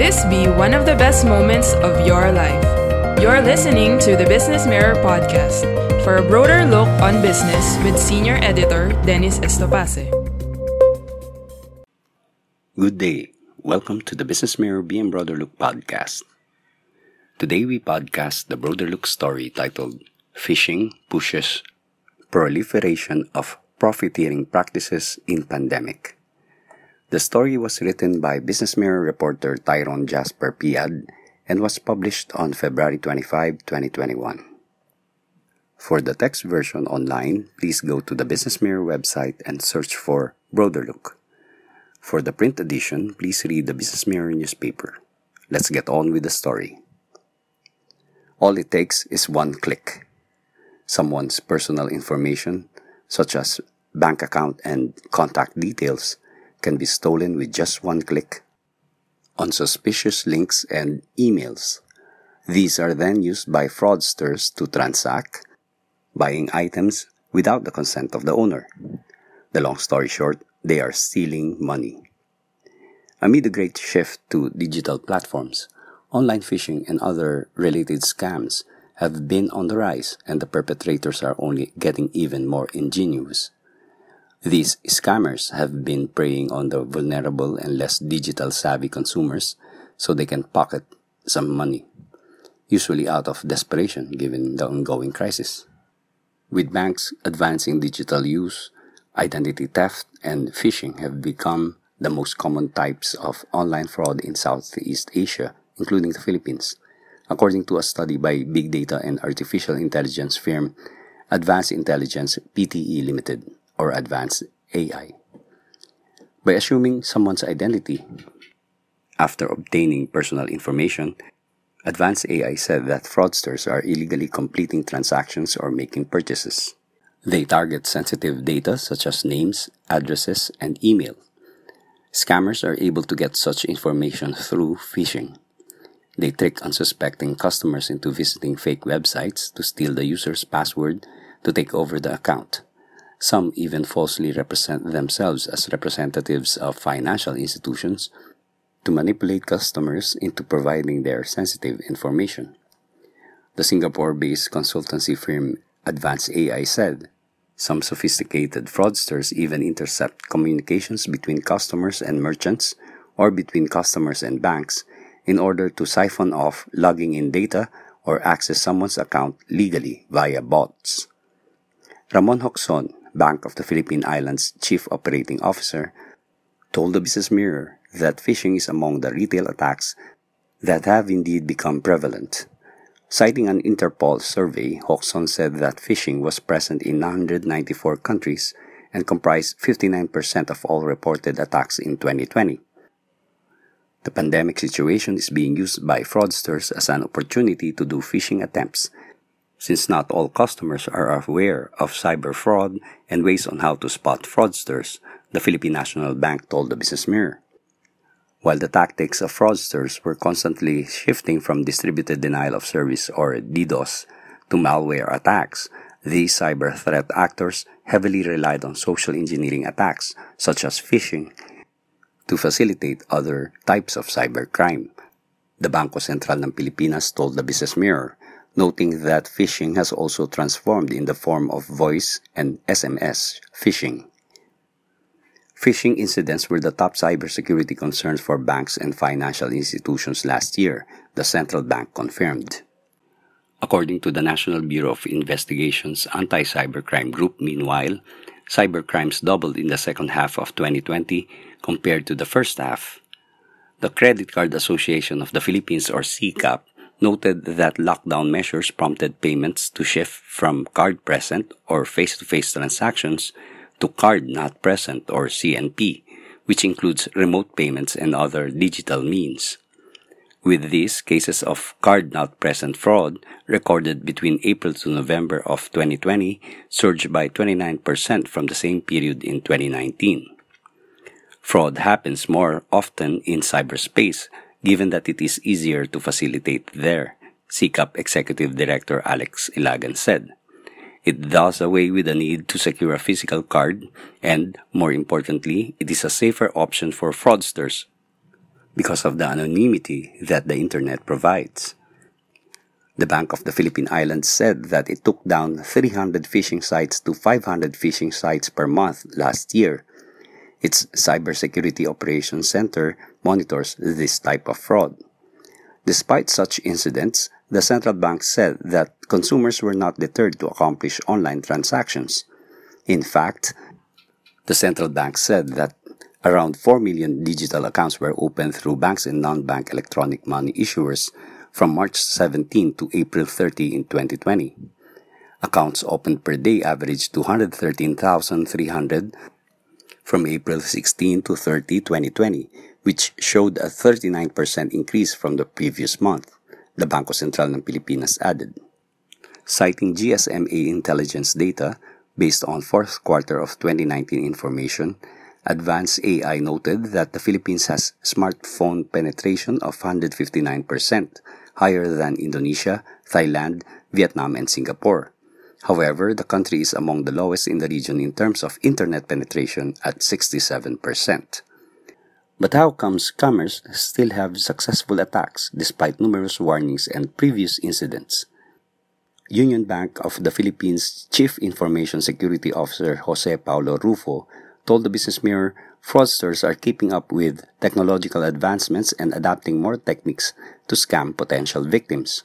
This be one of the best moments of your life. You're listening to the Business Mirror podcast for a broader look on business with senior editor Dennis Estopace. Good day. Welcome to the Business Mirror BM Broader Look podcast. Today we podcast the Broader Look story titled Phishing Pushes Proliferation of Profiteering Practices in Pandemic. The story was written by Business Mirror reporter Tyrone Jasper Piad and was published on February 25, 2021. For the text version online, please go to the Business Mirror website and search for Broader Look. For the print edition, please read the Business Mirror newspaper. Let's get on with the story. All it takes is one click. Someone's personal information, such as bank account and contact details, can be stolen with just one click on suspicious links and emails. These are then used by fraudsters to transact, buying items without the consent of the owner. The long story short, they are stealing money. Amid the great shift to digital platforms, online phishing and other related scams have been on the rise and the perpetrators are only getting even more ingenious. These scammers have been preying on the vulnerable and less digital savvy consumers so they can pocket some money, usually out of desperation given the ongoing crisis. With banks advancing digital use, Identity theft and phishing have become the most common types of online fraud in Southeast Asia, including the Philippines, according to a study by big data and artificial intelligence firm Advanced Intelligence PTE Limited, or Advanced AI. By assuming someone's identity after obtaining personal information, Advanced AI said that fraudsters are illegally completing transactions or making purchases. They target sensitive data such as names, addresses, and email. Scammers are able to get such information through phishing. They trick unsuspecting customers into visiting fake websites to steal the user's password to take over the account. Some even falsely represent themselves as representatives of financial institutions to manipulate customers into providing their sensitive information. The Singapore based consultancy firm Advanced AI said some sophisticated fraudsters even intercept communications between customers and merchants or between customers and banks in order to siphon off logging in data or access someone's account legally via bots. Ramon Jocson, Bank of the Philippine Islands Chief Operating Officer, told the Business Mirror that phishing is among the retail attacks that have indeed become prevalent. Citing an Interpol survey, Jocson said that phishing was present in 194 countries and comprised 59% of all reported attacks in 2020. The pandemic situation is being used by fraudsters as an opportunity to do phishing attempts, since not all customers are aware of cyber fraud and ways on how to spot fraudsters, the Philippine National Bank told the Business Mirror. While the tactics of fraudsters were constantly shifting from distributed denial of service or DDoS to malware attacks, these cyber threat actors heavily relied on social engineering attacks, such as phishing, to facilitate other types of cybercrime. The Banco Central ng Pilipinas told the Business Mirror, noting that phishing has also transformed in the form of voice and SMS phishing. Phishing incidents were the top cybersecurity concerns for banks and financial institutions last year, the central bank confirmed. According to the National Bureau of Investigation's Anti Cybercrime Group, meanwhile, cybercrimes doubled in the second half of 2020 compared to the first half. The Credit Card Association of the Philippines, or CCAP, noted that lockdown measures prompted payments to shift from card present or face to face transactions to Card Not Present or CNP, which includes remote payments and other digital means. With these, cases of card not present fraud recorded between April to November of 2020 surged by 29% from the same period in 2019. Fraud happens more often in cyberspace, given that it is easier to facilitate there, CCAP Executive Director Alex Ilagan said. It does away with the need to secure a physical card, and, more importantly, it is a safer option for fraudsters because of the anonymity that the internet provides. The Bank of the Philippine Islands said that it took down 300 phishing sites to 500 phishing sites per month last year. Its Cybersecurity Operations Center monitors this type of fraud. Despite such incidents, the central bank said that consumers were not deterred to accomplish online transactions. In fact, the central bank said that around 4 million digital accounts were opened through banks and non-bank electronic money issuers from March 17 to April 30 in 2020. Accounts opened per day averaged 213,300 from April 16 to 30, 2020, which showed a 39% increase from the previous month, the Banco Central ng Pilipinas added. Citing GSMA intelligence data based on fourth quarter of 2019 information, Advanced AI noted that the Philippines has smartphone penetration of 159%, higher than Indonesia, Thailand, Vietnam, and Singapore. However, the country is among the lowest in the region in terms of internet penetration at 67%. But how come scammers still have successful attacks despite numerous warnings and previous incidents? Union Bank of the Philippines Chief Information Security Officer Jose Paulo Rufo told the Business Mirror fraudsters are keeping up with technological advancements and adapting more techniques to scam potential victims.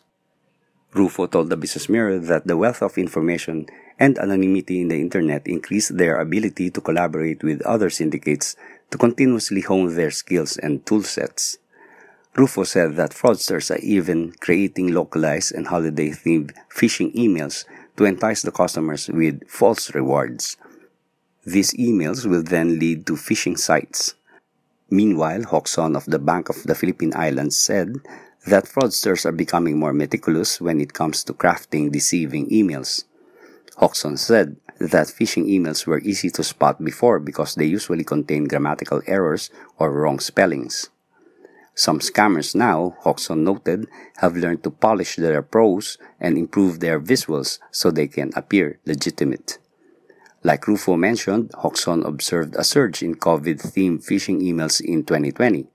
Rufo told the Business Mirror that the wealth of information and anonymity in the internet increase their ability to collaborate with other syndicates to continuously hone their skills and toolsets. Rufo said that fraudsters are even creating localized and holiday themed phishing emails to entice the customers with false rewards. These emails will then lead to phishing sites. Meanwhile, Jocson of the Bank of the Philippine Islands said that fraudsters are becoming more meticulous when it comes to crafting deceiving emails. Jocson said that phishing emails were easy to spot before because they usually contain grammatical errors or wrong spellings. Some scammers now, Jocson noted, have learned to polish their prose and improve their visuals so they can appear legitimate. Like Rufo mentioned, Jocson observed a surge in COVID-themed phishing emails in 2020.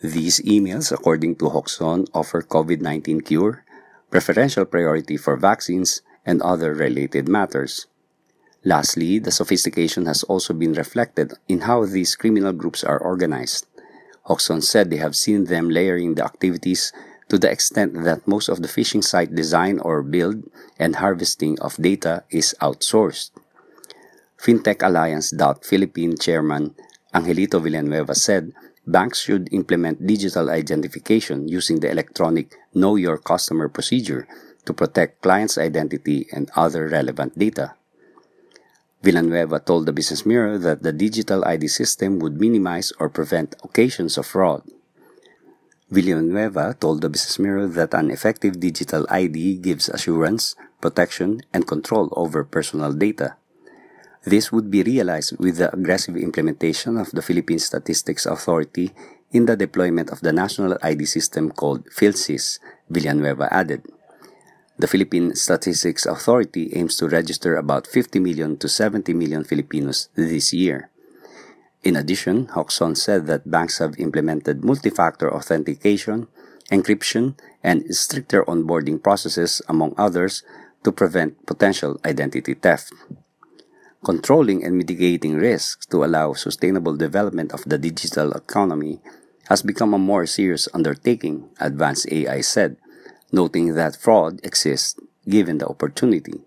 These emails, according to Jocson, offer COVID-19 cure, preferential priority for vaccines, and other related matters. Lastly, the sophistication has also been reflected in how these criminal groups are organized. Jocson said they have seen them layering the activities to the extent that most of the phishing site design or build and harvesting of data is outsourced. FinTech Alliance Philippine Chairman Angelito Villanueva said banks should implement digital identification using the electronic Know Your Customer procedure to protect clients' identity and other relevant data. Villanueva told the Business Mirror that the digital ID system would minimize or prevent occasions of fraud. Villanueva told the Business Mirror that an effective digital ID gives assurance, protection, and control over personal data. This would be realized with the aggressive implementation of the Philippine Statistics Authority in the deployment of the national ID system called PhilSys, Villanueva added. The Philippine Statistics Authority aims to register about 50 million to 70 million Filipinos this year. In addition, Jocson said that banks have implemented multi-factor authentication, encryption, and stricter onboarding processes, among others, to prevent potential identity theft controlling and mitigating risks to allow sustainable development of the digital economy has become a more serious undertaking, Advanced AI said, noting that fraud exists given the opportunity.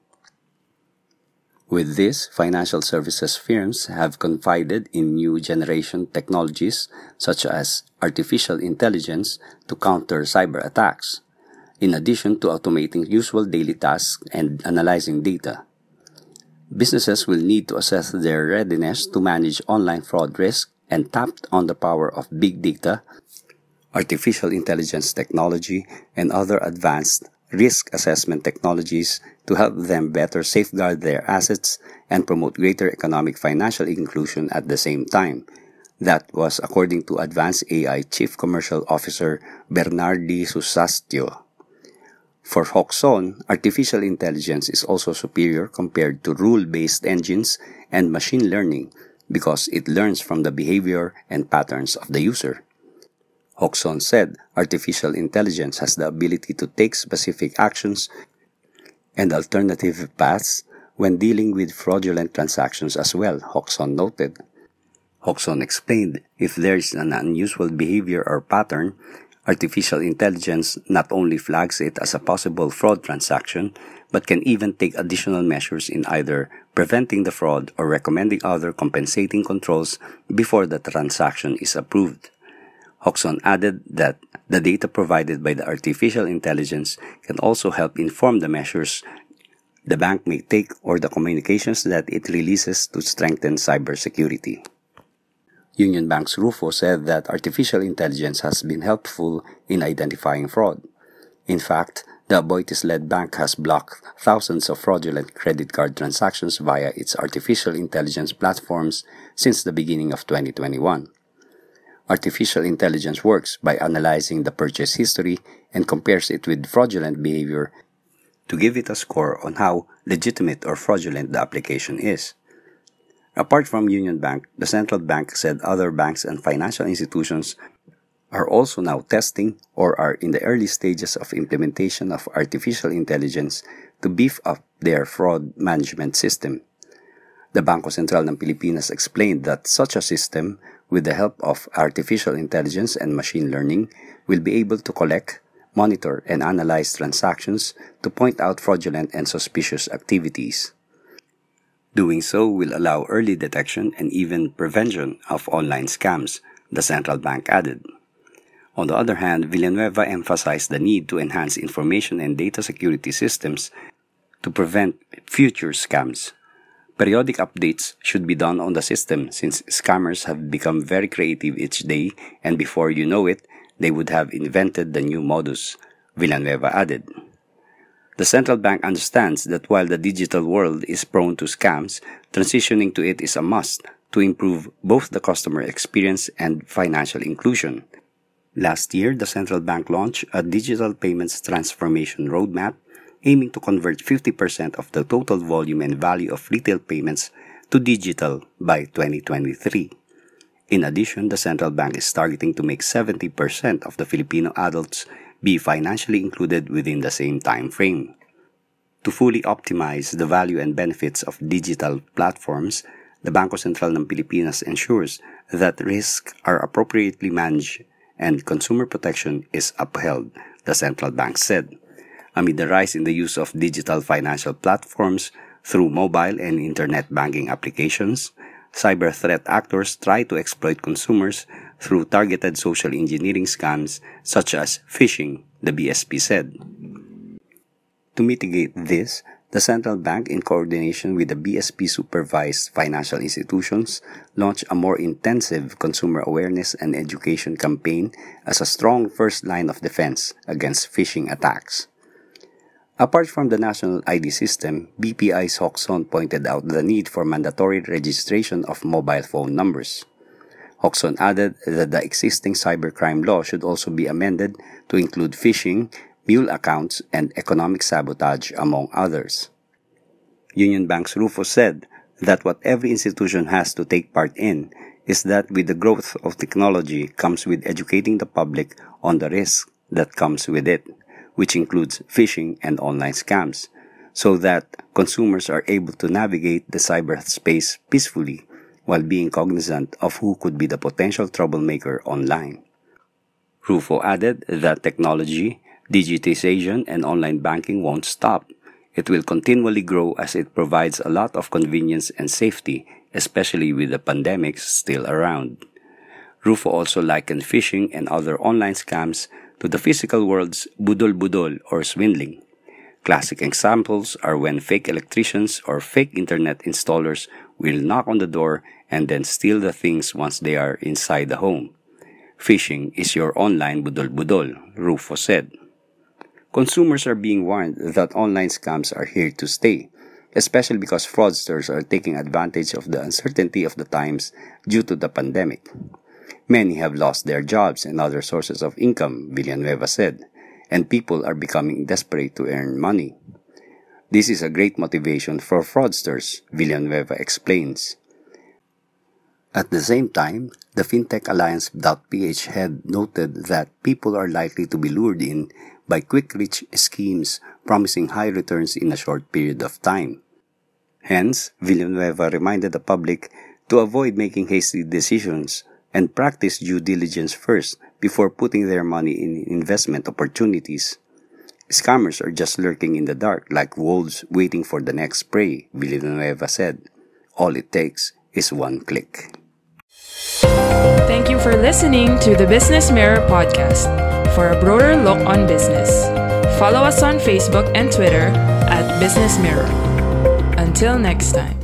With this, financial services firms have confided in new generation technologies such as artificial intelligence to counter cyber attacks, in addition to automating usual daily tasks and analyzing data. Businesses will need to assess their readiness to manage online fraud risk and tap on the power of big data, artificial intelligence technology, and other advanced risk assessment technologies to help them better safeguard their assets and promote greater economic financial inclusion at the same time. That was according to Advanced AI Chief Commercial Officer Bernardi Susastio. For Jocson, artificial intelligence is also superior compared to rule-based engines and machine learning because it learns from the behavior and patterns of the user. Jocson said artificial intelligence has the ability to take specific actions and alternative paths when dealing with fraudulent transactions as well, Jocson noted. Jocson explained if there is an unusual behavior or pattern, artificial intelligence not only flags it as a possible fraud transaction, but can even take additional measures in either preventing the fraud or recommending other compensating controls before the transaction is approved. Jocson added that the data provided by the artificial intelligence can also help inform the measures the bank may take or the communications that it releases to strengthen cybersecurity. Union Bank's Rufo said that artificial intelligence has been helpful in identifying fraud. In fact, the Aboitiz-led bank has blocked thousands of fraudulent credit card transactions via its artificial intelligence platforms since the beginning of 2021. Artificial intelligence works by analyzing the purchase history and compares it with fraudulent behavior to give it a score on how legitimate or fraudulent the application is. Apart from Union Bank, the central bank said other banks and financial institutions are also now testing or are in the early stages of implementation of artificial intelligence to beef up their fraud management system. The Banco Central ng Pilipinas explained that such a system, with the help of artificial intelligence and machine learning, will be able to collect, monitor, and analyze transactions to point out fraudulent and suspicious activities. Doing so will allow early detection and even prevention of online scams, the central bank added. On the other hand, Villanueva emphasized the need to enhance information and data security systems to prevent future scams. Periodic updates should be done on the system since scammers have become very creative each day and before you know it, they would have invented the new modus, Villanueva added. The central bank understands that while the digital world is prone to scams, transitioning to it is a must to improve both the customer experience and financial inclusion. Last year, the central bank launched a digital payments transformation roadmap aiming to convert 50% of the total volume and value of retail payments to digital by 2023. In addition, the central bank is targeting to make 70% of the Filipino adults be financially included within the same time frame. To fully optimize the value and benefits of digital platforms, the Banco Central ng Pilipinas ensures that risks are appropriately managed and consumer protection is upheld, the central bank said amid the rise in the use of digital financial platforms through mobile and internet banking applications, cyber threat actors try to exploit consumers through targeted social engineering scams such as phishing, the BSP said. To mitigate this, the central bank, in coordination with the BSP supervised financial institutions, launched a more intensive consumer awareness and education campaign as a strong first line of defense against phishing attacks. Apart from the national ID system, BPI's Jocson pointed out the need for mandatory registration of mobile phone numbers. Jocson added that the existing cybercrime law should also be amended to include phishing, mule accounts, and economic sabotage, among others. Union Bank's Rufo said that what every institution has to take part in is that with the growth of technology comes with educating the public on the risk that comes with it which includes phishing and online scams, so that consumers are able to navigate the cyberspace peacefully while being cognizant of who could be the potential troublemaker online. Rufo added that technology, digitization, and online banking won't stop. It will continually grow as it provides a lot of convenience and safety, especially with the pandemics still around. Rufo also likened phishing and other online scams to the physical world's budol-budol or swindling. Classic examples are when fake electricians or fake internet installers will knock on the door and then steal the things once they are inside the home. Phishing is your online budol-budol, Rufo said. Consumers are being warned that online scams are here to stay, especially because fraudsters are taking advantage of the uncertainty of the times due to the pandemic. Many have lost their jobs and other sources of income, Villanueva said, and people are becoming desperate to earn money. This is a great motivation for fraudsters, Villanueva explains. At the same time, the FinTech Alliance.ph head noted that people are likely to be lured in by quick rich schemes promising high returns in a short period of time. Hence, Villanueva reminded the public to avoid making hasty decisions and practice due diligence first before putting their money in investment opportunities. Scammers are just lurking in the dark like wolves waiting for the next prey, Villanueva said. All it takes is one click. Thank you for listening to the Business Mirror podcast. For a broader look on business, follow us on Facebook and Twitter at Business Mirror. Until next time.